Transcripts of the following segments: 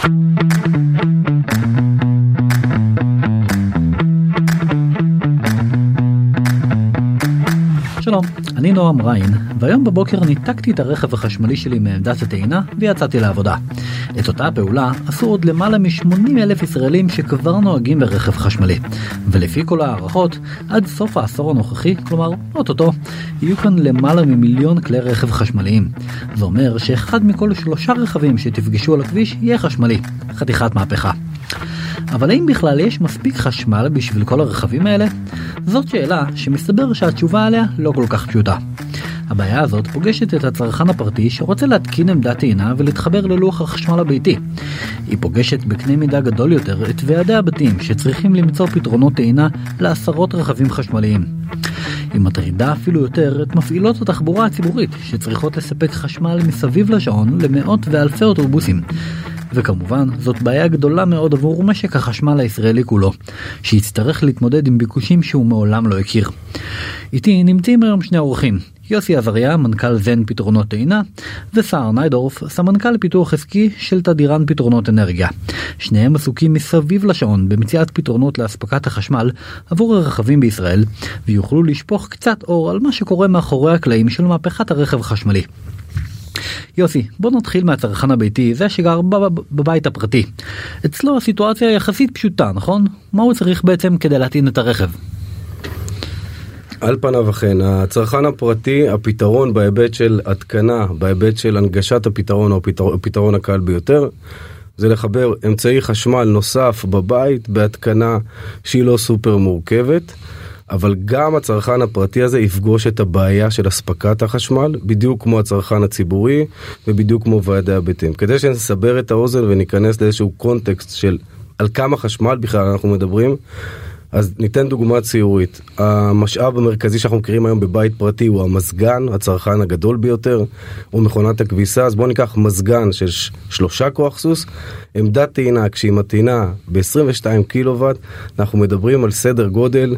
Thank you. אני נועם ריין, והיום בבוקר ניתקתי את הרכב החשמלי שלי מעמדת הטעינה ויצאתי לעבודה. את אותה פעולה עשו עוד למעלה מ-80 אלף ישראלים שכבר נוהגים ברכב חשמלי. ולפי כל ההערכות, עד סוף העשור הנוכחי, כלומר, אוטוטו, יהיו כאן למעלה ממיליון כלי רכב חשמליים. זה אומר שאחד מכל שלושה רכבים שתפגשו על הכביש יהיה חשמלי. חתיכת מהפכה. אבל האם בכלל יש מספיק חשמל בשביל כל הרכבים האלה? זאת שאלה שמסתבר שהתשובה עליה לא כל כך פשוטה. הבעיה הזאת פוגשת את הצרכן הפרטי שרוצה להתקין עמדת טעינה ולהתחבר ללוח החשמל הביתי. היא פוגשת בקנה מידה גדול יותר את ועדי הבתים שצריכים למצוא פתרונות טעינה לעשרות רכבים חשמליים. היא מטרידה אפילו יותר את מפעילות התחבורה הציבורית שצריכות לספק חשמל מסביב לשעון למאות ואלפי אוטובוסים. וכמובן, זאת בעיה גדולה מאוד עבור משק החשמל הישראלי כולו, שיצטרך להתמודד עם ביקושים שהוא מעולם לא הכיר. איתי נמצאים היום שני אורחים, יוסי עזריה, מנכ"ל זן פתרונות טעינה, וסער ניידורף, סמנכ"ל פיתוח עסקי של תדירן פתרונות אנרגיה. שניהם עסוקים מסביב לשעון במציאת פתרונות לאספקת החשמל עבור הרכבים בישראל, ויוכלו לשפוך קצת אור על מה שקורה מאחורי הקלעים של מהפכת הרכב החשמלי. יוסי, בוא נתחיל מהצרכן הביתי, זה שגר בבית הפרטי. אצלו הסיטואציה יחסית פשוטה, נכון? מה הוא צריך בעצם כדי להטעין את הרכב? על פניו אכן, הצרכן הפרטי, הפתרון בהיבט של התקנה, בהיבט של הנגשת הפתרון, או הפתרון, הפתרון הקל ביותר, זה לחבר אמצעי חשמל נוסף בבית בהתקנה שהיא לא סופר מורכבת. אבל גם הצרכן הפרטי הזה יפגוש את הבעיה של אספקת החשמל, בדיוק כמו הצרכן הציבורי ובדיוק כמו ועדי הבתים. כדי שנסבר את האוזן וניכנס לאיזשהו קונטקסט של על כמה חשמל בכלל אנחנו מדברים, אז ניתן דוגמה ציורית. המשאב המרכזי שאנחנו מכירים היום בבית פרטי הוא המזגן, הצרכן הגדול ביותר, הוא מכונת הכביסה, אז בואו ניקח מזגן של שלושה כוח סוס, עמדת טעינה, כשהיא מטעינה ב-22 קילוואט, אנחנו מדברים על סדר גודל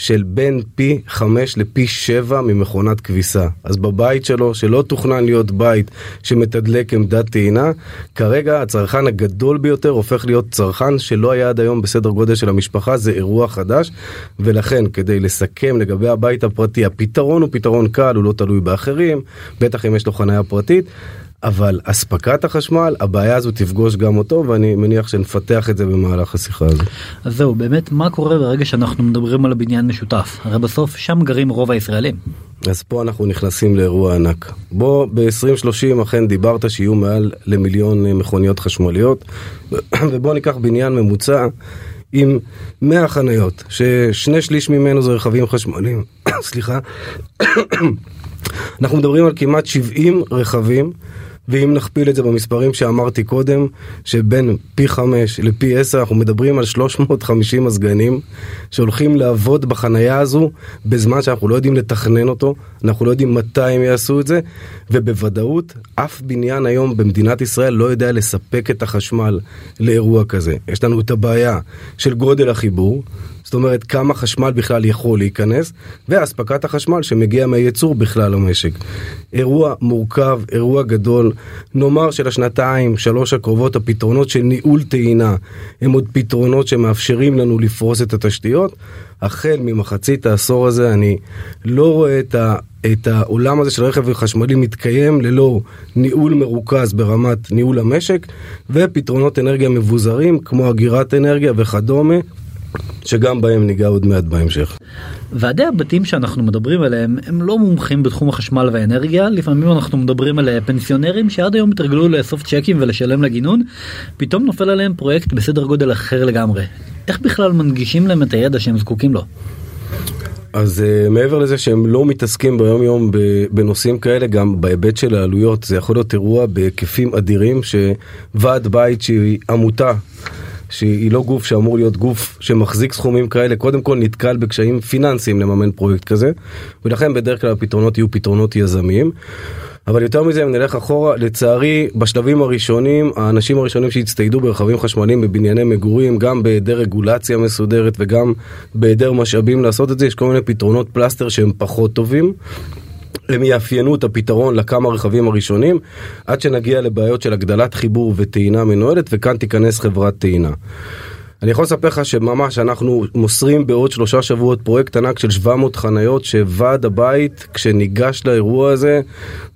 של בין פי 5 לפי 7 ממכונת כביסה. אז בבית שלו, שלא תוכנן להיות בית שמתדלק עמדת טעינה, כרגע הצרכן הגדול ביותר הופך להיות צרכן שלא היה עד היום בסדר גודל של המשפחה, זה אירוע חדש, ולכן כדי לסכם לגבי הבית הפרטי, הפתרון הוא פתרון קל, הוא לא תלוי באחרים, בטח אם יש לו חניה פרטית. אבל אספקת החשמל, הבעיה הזו תפגוש גם אותו, ואני מניח שנפתח את זה במהלך השיחה הזו. אז זהו, באמת, מה קורה ברגע שאנחנו מדברים על הבניין משותף? הרי בסוף שם גרים רוב הישראלים. אז פה אנחנו נכנסים לאירוע ענק. בוא, ב-2030 אכן דיברת שיהיו מעל למיליון מכוניות חשמליות, ובוא ניקח בניין ממוצע. עם 100 חניות, ששני שליש ממנו זה רכבים חשמליים, סליחה, אנחנו מדברים על כמעט 70 רכבים ואם נכפיל את זה במספרים שאמרתי קודם, שבין פי 5 לפי 10 אנחנו מדברים על 350 מזגנים שהולכים לעבוד בחנייה הזו בזמן שאנחנו לא יודעים לתכנן אותו, אנחנו לא יודעים מתי הם יעשו את זה, ובוודאות אף בניין היום במדינת ישראל לא יודע לספק את החשמל לאירוע כזה. יש לנו את הבעיה של גודל החיבור, זאת אומרת כמה חשמל בכלל יכול להיכנס, ואספקת החשמל שמגיע מהייצור בכלל למשק. אירוע מורכב, אירוע גדול, נאמר שלשנתיים, שלוש הקרובות הפתרונות של ניהול טעינה הם עוד פתרונות שמאפשרים לנו לפרוס את התשתיות. החל ממחצית העשור הזה אני לא רואה את ה... את העולם הזה של רכב חשמלי מתקיים ללא ניהול מרוכז ברמת ניהול המשק ופתרונות אנרגיה מבוזרים כמו אגירת אנרגיה וכדומה שגם בהם ניגע עוד מעט בהמשך. ועדי הבתים שאנחנו מדברים עליהם הם לא מומחים בתחום החשמל והאנרגיה לפעמים אנחנו מדברים על פנסיונרים שעד היום התרגלו לאסוף צ'קים ולשלם לגינון פתאום נופל עליהם פרויקט בסדר גודל אחר לגמרי איך בכלל מנגישים להם את הידע שהם זקוקים לו. אז uh, מעבר לזה שהם לא מתעסקים ביום יום בנושאים כאלה, גם בהיבט של העלויות, זה יכול להיות אירוע בהיקפים אדירים שוועד בית שהיא עמותה שהיא לא גוף שאמור להיות גוף שמחזיק סכומים כאלה, קודם כל נתקל בקשיים פיננסיים לממן פרויקט כזה, ולכן בדרך כלל הפתרונות יהיו פתרונות יזמיים. אבל יותר מזה, אם נלך אחורה, לצערי, בשלבים הראשונים, האנשים הראשונים שהצטיידו ברכבים חשמליים בבנייני מגורים, גם בהיעדר רגולציה מסודרת וגם בהיעדר משאבים לעשות את זה, יש כל מיני פתרונות פלסטר שהם פחות טובים. הם יאפיינו את הפתרון לכמה רכבים הראשונים, עד שנגיע לבעיות של הגדלת חיבור וטעינה מנוהלת, וכאן תיכנס חברת טעינה. אני יכול לספר לך שממש אנחנו מוסרים בעוד שלושה שבועות פרויקט ענק של 700 חניות שוועד הבית כשניגש לאירוע הזה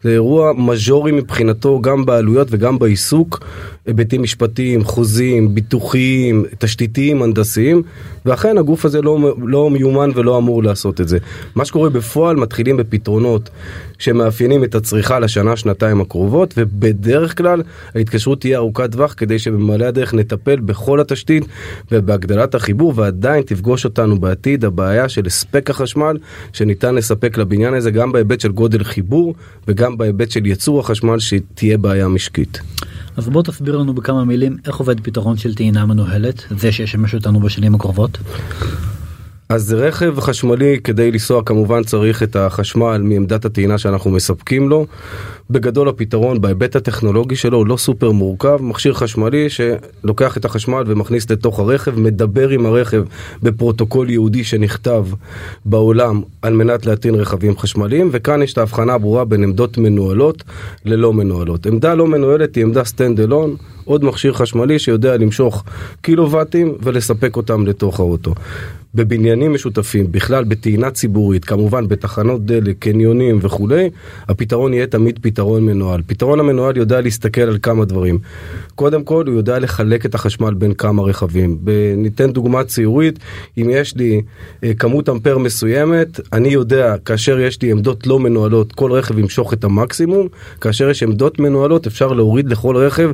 זה אירוע מז'ורי מבחינתו גם בעלויות וגם בעיסוק היבטים משפטיים, חוזים, ביטוחיים, תשתיתיים, הנדסיים ואכן הגוף הזה לא, לא מיומן ולא אמור לעשות את זה. מה שקורה בפועל מתחילים בפתרונות שמאפיינים את הצריכה לשנה שנתיים הקרובות ובדרך כלל ההתקשרות תהיה ארוכת טווח כדי שבמעלה הדרך נטפל בכל התשתית ובהגדלת החיבור ועדיין תפגוש אותנו בעתיד הבעיה של הספק החשמל שניתן לספק לבניין הזה גם בהיבט של גודל חיבור וגם בהיבט של ייצור החשמל שתהיה בעיה משקית. אז בוא תסביר לנו בכמה מילים איך עובד פתרון של טעינה מנוהלת, זה שישמש אותנו בשנים הקרובות. אז רכב חשמלי כדי לנסוע כמובן צריך את החשמל מעמדת הטעינה שאנחנו מספקים לו. בגדול הפתרון בהיבט הטכנולוגי שלו הוא לא סופר מורכב, מכשיר חשמלי שלוקח את החשמל ומכניס לתוך הרכב, מדבר עם הרכב בפרוטוקול ייעודי שנכתב בעולם על מנת להטעין רכבים חשמליים, וכאן יש את ההבחנה הברורה בין עמדות מנוהלות ללא מנוהלות. עמדה לא מנוהלת היא עמדה stand alone, עוד מכשיר חשמלי שיודע למשוך קילוואטים ולספק אותם לתוך האוטו. בבניינים משותפים, בכלל בטעינה ציבורית, כמובן בתחנות דלק, קניונים וכולי, הפתרון יהיה תמיד פתרון מנוהל. פתרון המנוהל יודע להסתכל על כמה דברים. קודם כל, הוא יודע לחלק את החשמל בין כמה רכבים. ניתן דוגמה ציורית, אם יש לי אה, כמות אמפר מסוימת, אני יודע, כאשר יש לי עמדות לא מנוהלות, כל רכב ימשוך את המקסימום, כאשר יש עמדות מנוהלות, אפשר להוריד לכל רכב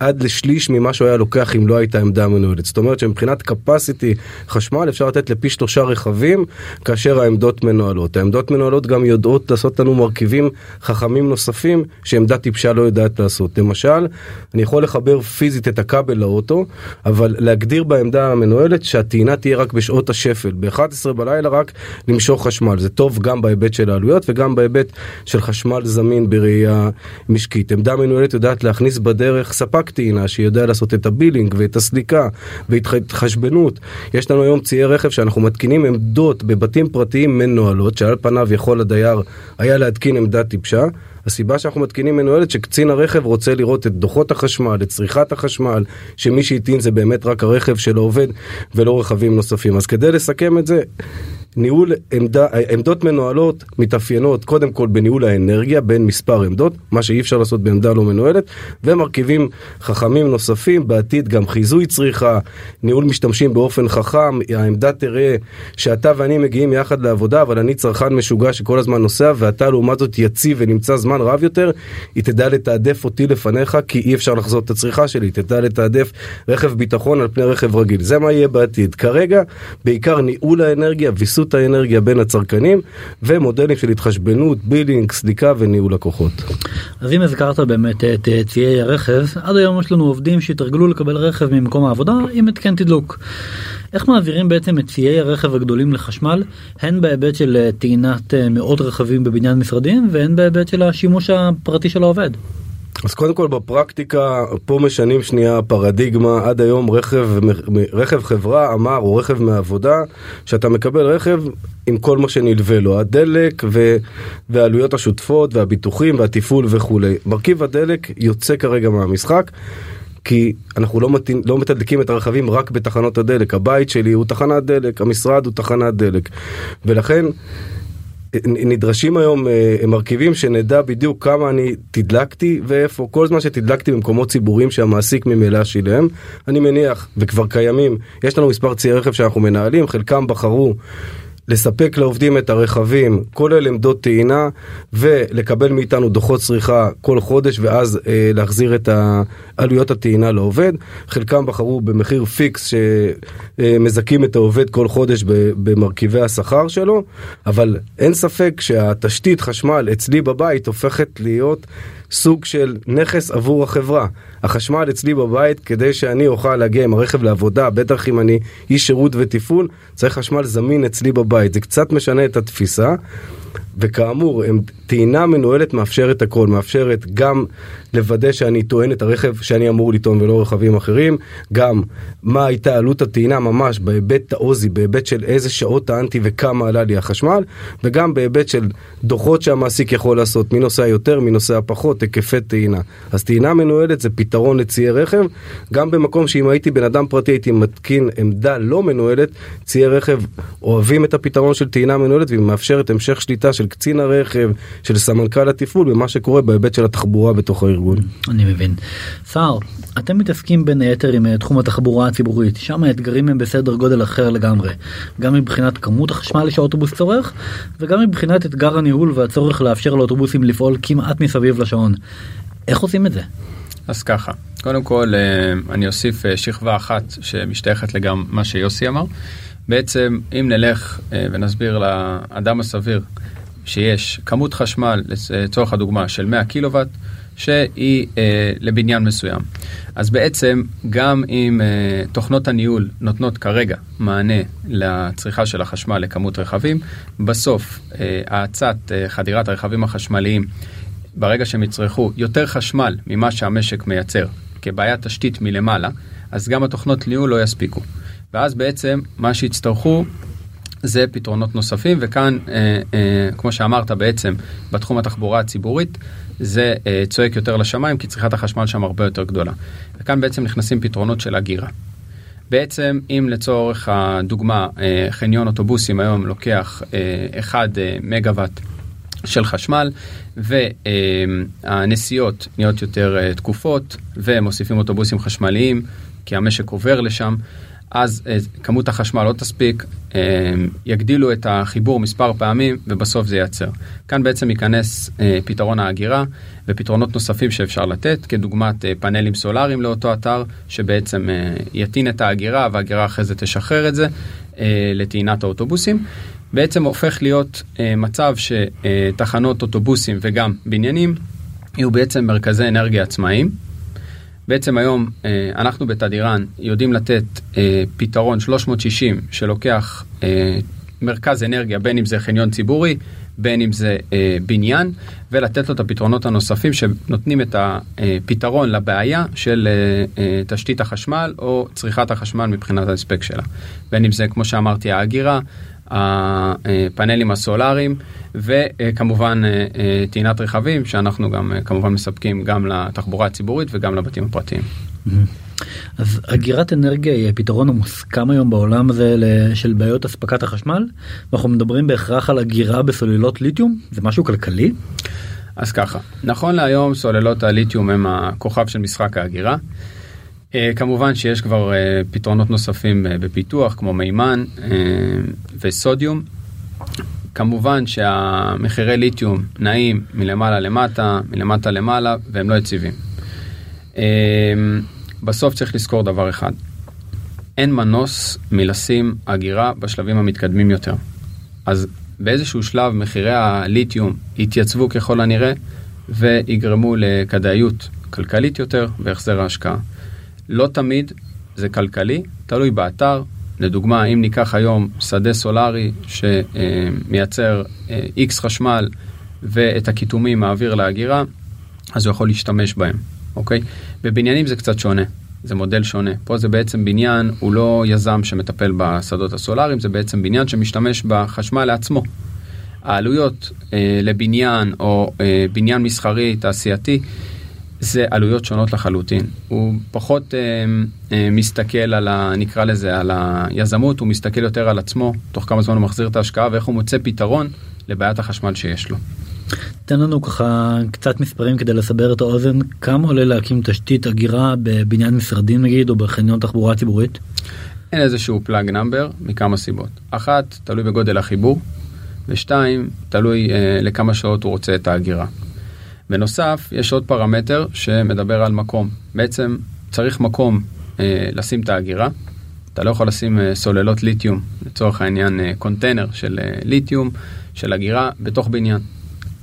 עד לשליש ממה שהוא היה לוקח אם לא הייתה עמדה מנוהלת. זאת אומרת שמבחינת capacity חשמל אפשר לתת לפי שלושה רכבים, כאשר העמדות מנוהלות. העמדות מנוהלות גם יודעות לעשות לנו מרכיבים חכמים נוספים שעמדה טיפשה לא יודעת לעשות. למשל, אני יכול לחבר פיזית את הכבל לאוטו, אבל להגדיר בעמדה המנוהלת שהטעינה תהיה רק בשעות השפל. ב-11 בלילה רק למשוך חשמל. זה טוב גם בהיבט של העלויות וגם בהיבט של חשמל זמין בראייה משקית. עמדה מנוהלת יודעת להכניס בדרך ספק טעינה שיודע לעשות את ה billing ואת הסליקה והתחשבנות. יש לנו היום ציי רכב שאנחנו מתקינים עמדות בבתים פרטיים מנוהלות, שעל פניו יכול הדייר היה להתקין עמדה טיפשה. הסיבה שאנחנו מתקינים מנוהלת שקצין הרכב רוצה לראות את דוחות החשמל, את צריכת החשמל, שמי שהטעין זה באמת רק הרכב של העובד ולא רכבים נוספים. אז כדי לסכם את זה, ניהול עמדה, עמדות מנוהלות מתאפיינות קודם כל בניהול האנרגיה בין מספר עמדות, מה שאי אפשר לעשות בעמדה לא מנוהלת, ומרכיבים חכמים נוספים, בעתיד גם חיזוי צריכה, ניהול משתמשים באופן חכם, העמדה תראה שאתה ואני מגיעים יחד לעבודה, אבל אני צרכן משוגע שכל הזמן נוסע, ואתה לעומת זאת יציב ונמצא זמן רב יותר, היא תדע לתעדף אותי לפניך, כי אי אפשר לחזור את הצריכה שלי, תדע לתעדף רכב ביטחון על פני רכב רגיל. זה מה יהיה בעתיד. כרגע, בעיקר ניהול האנרגיה, ויסות ויסות האנרגיה בין הצרכנים ומודלים של התחשבנות, בילינג, סליקה וניהול לקוחות. אז אם הזכרת באמת את ציי הרכב, עד היום יש לנו עובדים שהתרגלו לקבל רכב ממקום העבודה עם התקן תדלוק. איך מעבירים בעצם את ציי הרכב הגדולים לחשמל, הן בהיבט של טעינת מאות רכבים בבניין משרדים והן בהיבט של השימוש הפרטי של העובד? אז קודם כל בפרקטיקה פה משנים שנייה פרדיגמה עד היום רכב רכב חברה אמר או רכב מעבודה שאתה מקבל רכב עם כל מה שנלווה לו. הדלק ו, והעלויות השוטפות והביטוחים והתפעול וכולי. מרכיב הדלק יוצא כרגע מהמשחק כי אנחנו לא, מתאים, לא מתדלקים את הרכבים רק בתחנות הדלק. הבית שלי הוא תחנת דלק המשרד הוא תחנת דלק. ולכן נדרשים היום אה, מרכיבים שנדע בדיוק כמה אני תדלקתי ואיפה. כל זמן שתדלקתי במקומות ציבוריים שהמעסיק ממילא שילם אני מניח וכבר קיימים יש לנו מספר ציי רכב שאנחנו מנהלים חלקם בחרו לספק לעובדים את הרכבים, כולל עמדות טעינה, ולקבל מאיתנו דוחות צריכה כל חודש, ואז אה, להחזיר את עלויות הטעינה לעובד. חלקם בחרו במחיר פיקס שמזכים את העובד כל חודש במרכיבי השכר שלו, אבל אין ספק שהתשתית חשמל אצלי בבית הופכת להיות סוג של נכס עבור החברה. החשמל אצלי בבית, כדי שאני אוכל להגיע עם הרכב לעבודה, בטח אם אני איש שירות ותפעול, צריך חשמל זמין אצלי בבית. זה קצת משנה את התפיסה. וכאמור, טעינה מנוהלת מאפשרת הכל, מאפשרת גם לוודא שאני טוען את הרכב שאני אמור לטעון ולא רכבים אחרים, גם מה הייתה עלות הטעינה ממש בהיבט העוזי, בהיבט של איזה שעות טענתי וכמה עלה לי החשמל, וגם בהיבט של דוחות שהמעסיק יכול לעשות, מי נוסע יותר, מי נוסע פחות, היקפי טעינה. אז טעינה מנוהלת זה פתרון לציי רכב, גם במקום שאם הייתי בן אדם פרטי הייתי מתקין עמדה לא מנוהלת, ציי רכב אוהבים את הפתרון של טעינה מנוהלת והיא מאפשרת המשך שליטה של קצין הרכב, של סמנכ"ל התפעול במה שקורה בהיבט של התחבורה בתוך הארגון. אני מבין. סער, אתם מתעסקים בין היתר עם אה, תחום התחבורה הציבורית, שם האתגרים הם בסדר גודל אחר לגמרי, גם מבחינת כמות החשמל שהאוטובוס צורך, וגם מבחינת אתגר הניהול והצורך לאפשר לאוטובוסים לפעול כמעט מסביב לשעון. איך עושים את זה? אז ככה, קודם כל אה, אני אוסיף אה, שכבה אחת שמשתייכת לגם מה שיוסי אמר. בעצם אם נלך ונסביר לאדם הסביר שיש כמות חשמל לצורך הדוגמה של 100 קילוואט שהיא אה, לבניין מסוים. אז בעצם גם אם אה, תוכנות הניהול נותנות כרגע מענה לצריכה של החשמל לכמות רכבים, בסוף אה, האצת אה, חדירת הרכבים החשמליים ברגע שהם יצרכו יותר חשמל ממה שהמשק מייצר כבעיית תשתית מלמעלה, אז גם התוכנות ניהול לא יספיקו. ואז בעצם מה שיצטרכו זה פתרונות נוספים, וכאן, אה, אה, כמו שאמרת בעצם, בתחום התחבורה הציבורית, זה אה, צועק יותר לשמיים, כי צריכת החשמל שם הרבה יותר גדולה. וכאן בעצם נכנסים פתרונות של אגירה. בעצם, אם לצורך הדוגמה, אה, חניון אוטובוסים היום לוקח אה, 1 אה, מגוואט של חשמל, והנסיעות נהיות יותר אה, תקופות, ומוסיפים אוטובוסים חשמליים, כי המשק עובר לשם. אז אה, כמות החשמל לא תספיק, אה, יגדילו את החיבור מספר פעמים ובסוף זה ייצר. כאן בעצם ייכנס אה, פתרון ההגירה ופתרונות נוספים שאפשר לתת, כדוגמת פאנלים סולאריים לאותו אתר, שבעצם יטעין את ההגירה וההגירה אחרי זה תשחרר את זה לטעינת האוטובוסים. בעצם הופך להיות מצב שתחנות אוטובוסים וגם בניינים יהיו בעצם מרכזי אנרגיה עצמאיים. בעצם היום אה, אנחנו בתדירן יודעים לתת אה, פתרון 360 שלוקח אה, מרכז אנרגיה, בין אם זה חניון ציבורי, בין אם זה בניין, ולתת לו את הפתרונות הנוספים שנותנים את הפתרון לבעיה של תשתית החשמל או צריכת החשמל מבחינת ההספק שלה. בין אם זה, כמו שאמרתי, ההגירה, הפאנלים הסולאריים וכמובן אה, אה, טעינת רכבים שאנחנו גם אה, כמובן מספקים גם לתחבורה הציבורית וגם לבתים הפרטיים. אז אגירת אנרגיה היא הפתרון המוסכם היום בעולם הזה של בעיות אספקת החשמל ואנחנו מדברים בהכרח על אגירה בסוללות ליתיום זה משהו כלכלי? אז ככה נכון להיום סוללות הליתיום הם הכוכב של משחק ההגירה. Uh, כמובן שיש כבר uh, פתרונות נוספים uh, בפיתוח כמו מימן וסודיום. כמובן שהמחירי ליתיום נעים מלמעלה למטה, מלמטה למעלה, והם לא יציבים. בסוף צריך לזכור דבר אחד, אין מנוס מלשים אגירה בשלבים המתקדמים יותר. אז באיזשהו שלב מחירי הליתיום יתייצבו ככל הנראה ויגרמו לכדאיות כלכלית יותר והחזר ההשקעה. לא תמיד זה כלכלי, תלוי באתר. לדוגמה, אם ניקח היום שדה סולארי שמייצר איקס אה, חשמל ואת הקיטומים מעביר לאגירה, אז הוא יכול להשתמש בהם, אוקיי? בבניינים זה קצת שונה, זה מודל שונה. פה זה בעצם בניין, הוא לא יזם שמטפל בשדות הסולאריים, זה בעצם בניין שמשתמש בחשמל לעצמו. העלויות אה, לבניין או אה, בניין מסחרי, תעשייתי, זה עלויות שונות לחלוטין. הוא פחות אה, אה, מסתכל על ה... נקרא לזה, על היזמות, הוא מסתכל יותר על עצמו, תוך כמה זמן הוא מחזיר את ההשקעה ואיך הוא מוצא פתרון לבעיית החשמל שיש לו. תן לנו ככה קצת מספרים כדי לסבר את האוזן, כמה עולה להקים תשתית אגירה בבניין משרדים נגיד, או בחניון תחבורה ציבורית? אין איזשהו פלאג נאמבר מכמה סיבות. אחת, תלוי בגודל החיבור, ושתיים, תלוי אה, לכמה שעות הוא רוצה את האגירה. בנוסף, יש עוד פרמטר שמדבר על מקום. בעצם צריך מקום אה, לשים את האגירה. אתה לא יכול לשים אה, סוללות ליתיום, לצורך העניין אה, קונטיינר של אה, ליתיום, של אגירה, בתוך בניין.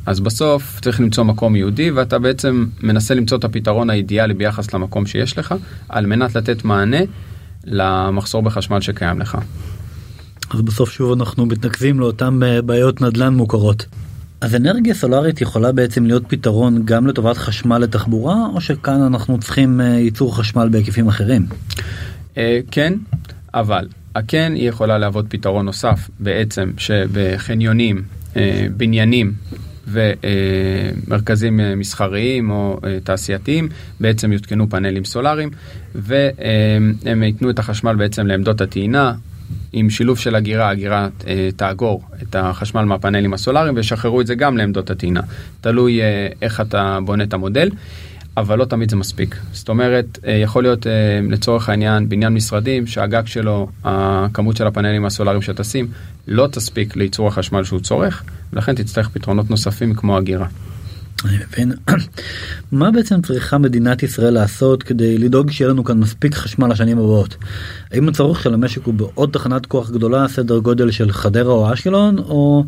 אז בסוף צריך למצוא מקום יהודי ואתה בעצם מנסה למצוא את הפתרון האידיאלי ביחס למקום שיש לך, על מנת לתת מענה למחסור בחשמל שקיים לך. אז בסוף שוב אנחנו מתנקזים לאותן אה, בעיות נדל"ן מוכרות. אז אנרגיה סולארית יכולה בעצם להיות פתרון גם לטובת חשמל לתחבורה, או שכאן אנחנו צריכים אה, ייצור חשמל בהיקפים אחרים? אה, כן, אבל הכן היא יכולה להוות פתרון נוסף בעצם שבחניונים, בניינים ומרכזים מסחריים או תעשייתיים בעצם יותקנו פאנלים סולאריים והם ייתנו את החשמל בעצם לעמדות הטעינה עם שילוב של אגירה, אגירה אה, תאגור את החשמל מהפאנלים הסולאריים וישחררו את זה גם לעמדות הטעינה. תלוי אה, איך אתה בונה את המודל, אבל לא תמיד זה מספיק. זאת אומרת, אה, יכול להיות אה, לצורך העניין בניין משרדים שהגג שלו, הכמות של הפאנלים הסולאריים שתשים, לא תספיק לייצור החשמל שהוא צורך, ולכן תצטרך פתרונות נוספים כמו אגירה. אני מבין. מה בעצם צריכה מדינת ישראל לעשות כדי לדאוג שיהיה לנו כאן מספיק חשמל לשנים הבאות? האם הצורך של המשק הוא בעוד תחנת כוח גדולה סדר גודל של חדרה או אשקלון או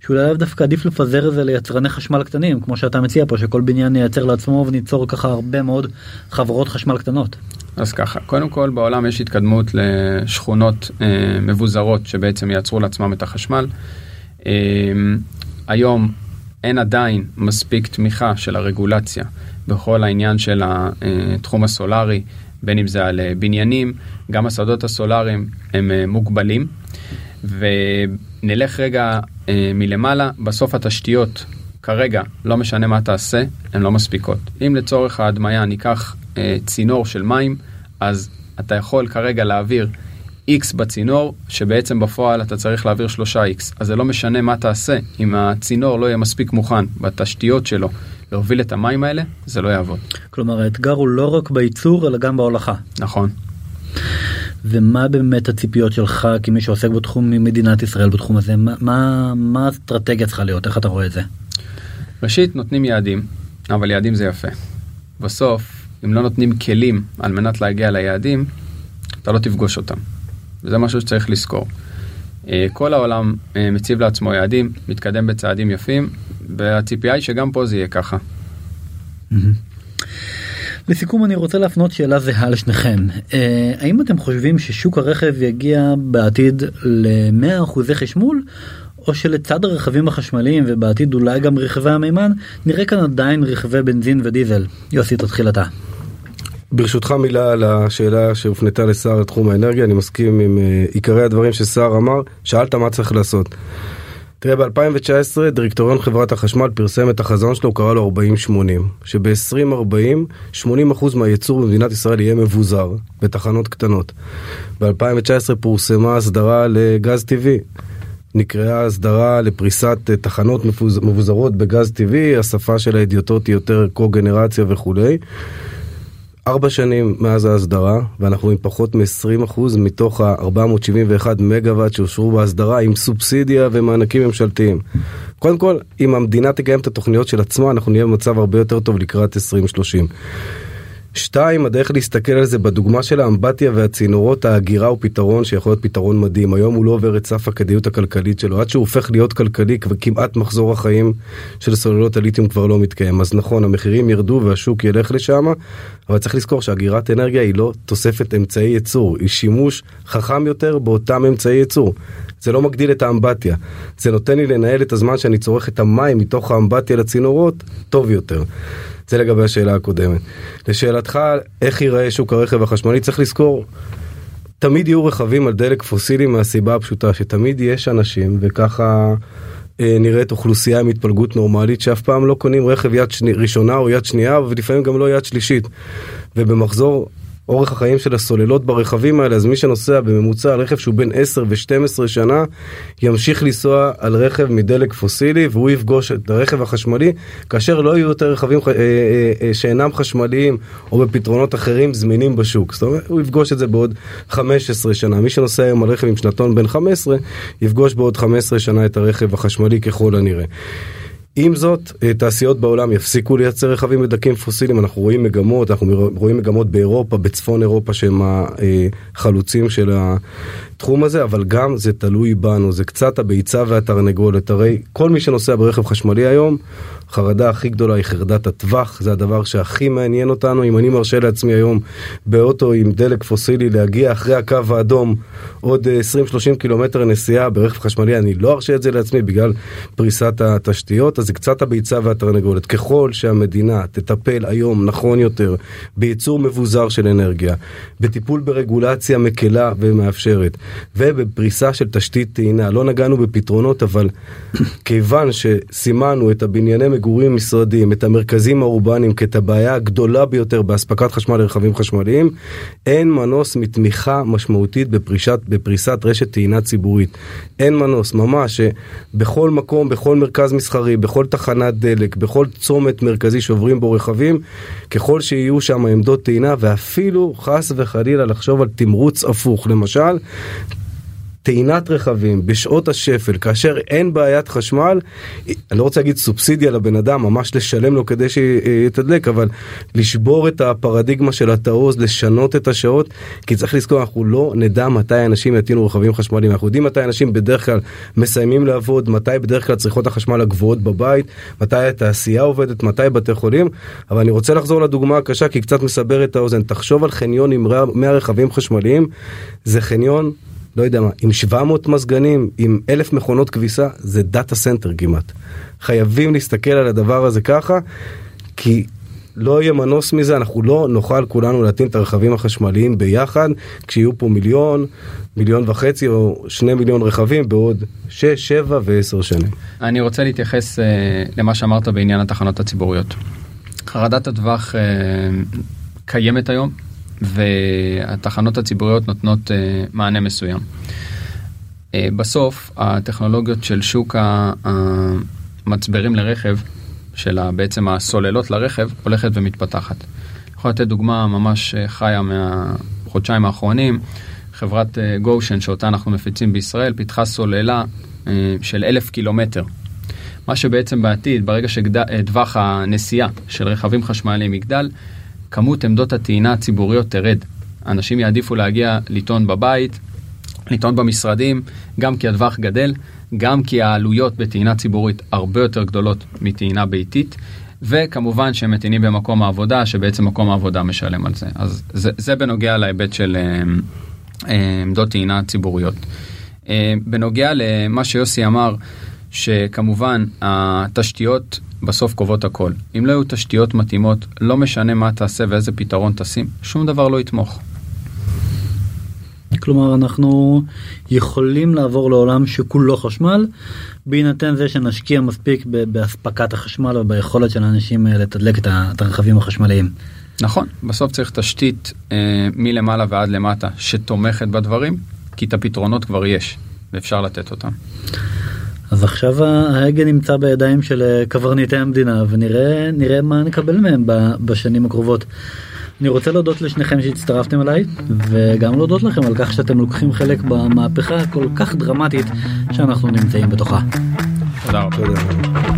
שאולי לאו דווקא עדיף לפזר את זה ליצרני חשמל קטנים כמו שאתה מציע פה שכל בניין ייצר לעצמו וניצור ככה הרבה מאוד חברות חשמל קטנות. אז ככה, קודם כל בעולם יש התקדמות לשכונות אה, מבוזרות שבעצם ייצרו לעצמם את החשמל. אה, היום אין עדיין מספיק תמיכה של הרגולציה בכל העניין של התחום הסולארי, בין אם זה על בניינים, גם השדות הסולאריים הם אה, מוגבלים. ונלך רגע אה, מלמעלה, בסוף התשתיות כרגע, לא משנה מה תעשה, הן לא מספיקות. אם לצורך ההדמיה ניקח אה, צינור של מים, אז אתה יכול כרגע להעביר X בצינור, שבעצם בפועל אתה צריך להעביר 3X. אז זה לא משנה מה תעשה, אם הצינור לא יהיה מספיק מוכן בתשתיות שלו להוביל את המים האלה, זה לא יעבוד. כלומר האתגר הוא לא רק בייצור אלא גם בהולכה. נכון. ומה באמת הציפיות שלך כמי שעוסק בתחום ממדינת ישראל בתחום הזה? מה, מה, מה האסטרטגיה צריכה להיות? איך אתה רואה את זה? ראשית, נותנים יעדים, אבל יעדים זה יפה. בסוף, אם לא נותנים כלים על מנת להגיע ליעדים, אתה לא תפגוש אותם. וזה משהו שצריך לזכור. אה, כל העולם אה, מציב לעצמו יעדים, מתקדם בצעדים יפים, והציפייה היא שגם פה זה יהיה ככה. לסיכום אני רוצה להפנות שאלה זהה לשניכם. אה, האם אתם חושבים ששוק הרכב יגיע בעתיד ל-100% חשמול? או שלצד הרכבים החשמליים ובעתיד אולי גם רכבי המימן נראה כאן עדיין רכבי בנזין ודיזל. יוסי תתחיל אתה. ברשותך מילה על השאלה שהופנתה לשר לתחום האנרגיה, אני מסכים עם uh, עיקרי הדברים ששר אמר, שאלת מה צריך לעשות. תראה, ב-2019 דירקטוריון חברת החשמל פרסם את החזון שלו, הוא קרא לו 40-80, שב-2040 80% מהייצור במדינת ישראל יהיה מבוזר בתחנות קטנות. ב-2019 פורסמה הסדרה לגז טבעי. נקראה הסדרה לפריסת אה, תחנות מבוזרות בגז טבעי, השפה של הידיוטות היא יותר קו-גנרציה וכולי. ארבע שנים מאז ההסדרה, ואנחנו עם פחות מ-20% מתוך ה-471 מגוואט שאושרו בהסדרה עם סובסידיה ומענקים ממשלתיים. קודם כל, אם המדינה תקיים את התוכניות של עצמה, אנחנו נהיה במצב הרבה יותר טוב לקראת 2030. שתיים, הדרך להסתכל על זה בדוגמה של האמבטיה והצינורות, ההגירה הוא פתרון שיכול להיות פתרון מדהים. היום הוא לא עובר את סף הכדאיות הכלכלית שלו, עד שהוא הופך להיות כלכלי וכמעט מחזור החיים של סוללות הליתיום כבר לא מתקיים. אז נכון, המחירים ירדו והשוק ילך לשם, אבל צריך לזכור שאגירת אנרגיה היא לא תוספת אמצעי ייצור, היא שימוש חכם יותר באותם אמצעי ייצור. זה לא מגדיל את האמבטיה, זה נותן לי לנהל את הזמן שאני צורך את המים מתוך האמבטיה לצינורות טוב יותר. זה לגבי השאלה הקודמת. לשאלתך, איך ייראה שוק הרכב החשמלי, צריך לזכור, תמיד יהיו רכבים על דלק פוסילי מהסיבה הפשוטה שתמיד יש אנשים, וככה אה, נראית אוכלוסייה עם התפלגות נורמלית, שאף פעם לא קונים רכב יד שני, ראשונה או יד שנייה, ולפעמים גם לא יד שלישית. ובמחזור אורך החיים של הסוללות ברכבים האלה, אז מי שנוסע בממוצע על רכב שהוא בין 10 ו-12 שנה, ימשיך לנסוע על רכב מדלק פוסילי, והוא יפגוש את הרכב החשמלי, כאשר לא יהיו יותר רכבים אה, אה, אה, שאינם חשמליים או בפתרונות אחרים זמינים בשוק. זאת אומרת, הוא יפגוש את זה בעוד 15 שנה. מי שנוסע היום על רכב עם שנתון בן 15, יפגוש בעוד 15 שנה את הרכב החשמלי ככל הנראה. עם זאת, אה, תעשיות בעולם יפסיקו לייצר רכבים מדלקים פוסיליים, אנחנו רואים מגמות, אנחנו רואים מגמות באירופה, בצפון אירופה שהם החלוצים של התחום הזה, אבל גם זה תלוי בנו, זה קצת הביצה והתרנגולת, הרי כל מי שנוסע ברכב חשמלי היום, החרדה הכי גדולה היא חרדת הטווח, זה הדבר שהכי מעניין אותנו. אם אני מרשה לעצמי היום באוטו עם דלק פוסילי להגיע אחרי הקו האדום עוד 20-30 קילומטר נסיעה ברכב חשמלי, אני לא ארשה את זה לעצמי בגלל פריסת התשתיות, אז זה קצת הביצה והתרנגולת. ככל שהמדינה תטפל היום נכון יותר בייצור מבוזר של אנרגיה, בטיפול ברגולציה מקלה ומאפשרת, ובפריסה של תשתית טעינה, לא נגענו בפתרונות, אבל כיוון שסימנו את הבנייני מגורים משרדיים, את המרכזים האורבניים כאת הבעיה הגדולה ביותר באספקת חשמל לרכבים חשמליים, אין מנוס מתמיכה משמעותית בפרישת, בפריסת רשת טעינה ציבורית. אין מנוס, ממש, בכל מקום, בכל מרכז מסחרי, בכל תחנת דלק, בכל צומת מרכזי שעוברים בו רכבים, ככל שיהיו שם עמדות טעינה, ואפילו חס וחלילה לחשוב על תמרוץ הפוך. למשל, טעינת רכבים בשעות השפל, כאשר אין בעיית חשמל, אני לא רוצה להגיד סובסידיה לבן אדם, ממש לשלם לו כדי שיתדלק, אבל לשבור את הפרדיגמה של התעוז, לשנות את השעות, כי צריך לזכור, אנחנו לא נדע מתי אנשים יטעינו רכבים חשמליים, אנחנו יודעים מתי אנשים בדרך כלל מסיימים לעבוד, מתי בדרך כלל צריכות החשמל הגבוהות בבית, מתי התעשייה עובדת, מתי בתי חולים, אבל אני רוצה לחזור לדוגמה הקשה, כי קצת מסבר את האוזן. תחשוב על חניון עם 100 רכבים חשמליים, זה חניון לא יודע מה, עם 700 מזגנים, עם 1,000 מכונות כביסה, זה data center כמעט. חייבים להסתכל על הדבר הזה ככה, כי לא יהיה מנוס מזה, אנחנו לא נוכל כולנו להטעין את הרכבים החשמליים ביחד, כשיהיו פה מיליון, מיליון וחצי או שני מיליון רכבים בעוד 6, 7 ו-10 שנים. אני רוצה להתייחס uh, למה שאמרת בעניין התחנות הציבוריות. חרדת הטווח uh, קיימת היום, והתחנות הציבוריות נותנות uh, מענה מסוים. Uh, בסוף הטכנולוגיות של שוק המצברים לרכב, של בעצם הסוללות לרכב, הולכת ומתפתחת. אני יכול לתת דוגמה ממש אה, חיה מהחודשיים האחרונים, חברת גושן שאותה אנחנו מפיצים בישראל, פיתחה סוללה של אלף קילומטר. מה שבעצם בעתיד, ברגע שטווח הנסיעה של רכבים חשמליים יגדל, כמות עמדות הטעינה הציבוריות תרד. אנשים יעדיפו להגיע לטעון בבית, לטעון במשרדים, גם כי הטווח גדל, גם כי העלויות בטעינה ציבורית הרבה יותר גדולות מטעינה ביתית, וכמובן שהם מטעינים במקום העבודה, שבעצם מקום העבודה משלם על זה. אז זה, זה בנוגע להיבט של אה, עמדות טעינה ציבוריות. אה, בנוגע למה שיוסי אמר, שכמובן התשתיות בסוף קובעות הכל. אם לא יהיו תשתיות מתאימות, לא משנה מה תעשה ואיזה פתרון תשים, שום דבר לא יתמוך. כלומר אנחנו יכולים לעבור לעולם שכולו חשמל בהינתן זה שנשקיע מספיק באספקת החשמל וביכולת של האנשים אה, לתדלק את הרכבים החשמליים. נכון, בסוף צריך תשתית אה, מלמעלה ועד למטה שתומכת בדברים, כי את הפתרונות כבר יש ואפשר לתת אותם. אז עכשיו ההגה נמצא בידיים של אה, קברניטי המדינה ונראה נראה מה נקבל מהם בשנים הקרובות. אני רוצה להודות לשניכם שהצטרפתם אליי וגם להודות לכם על כך שאתם לוקחים חלק במהפכה הכל כך דרמטית שאנחנו נמצאים בתוכה. תודה רבה.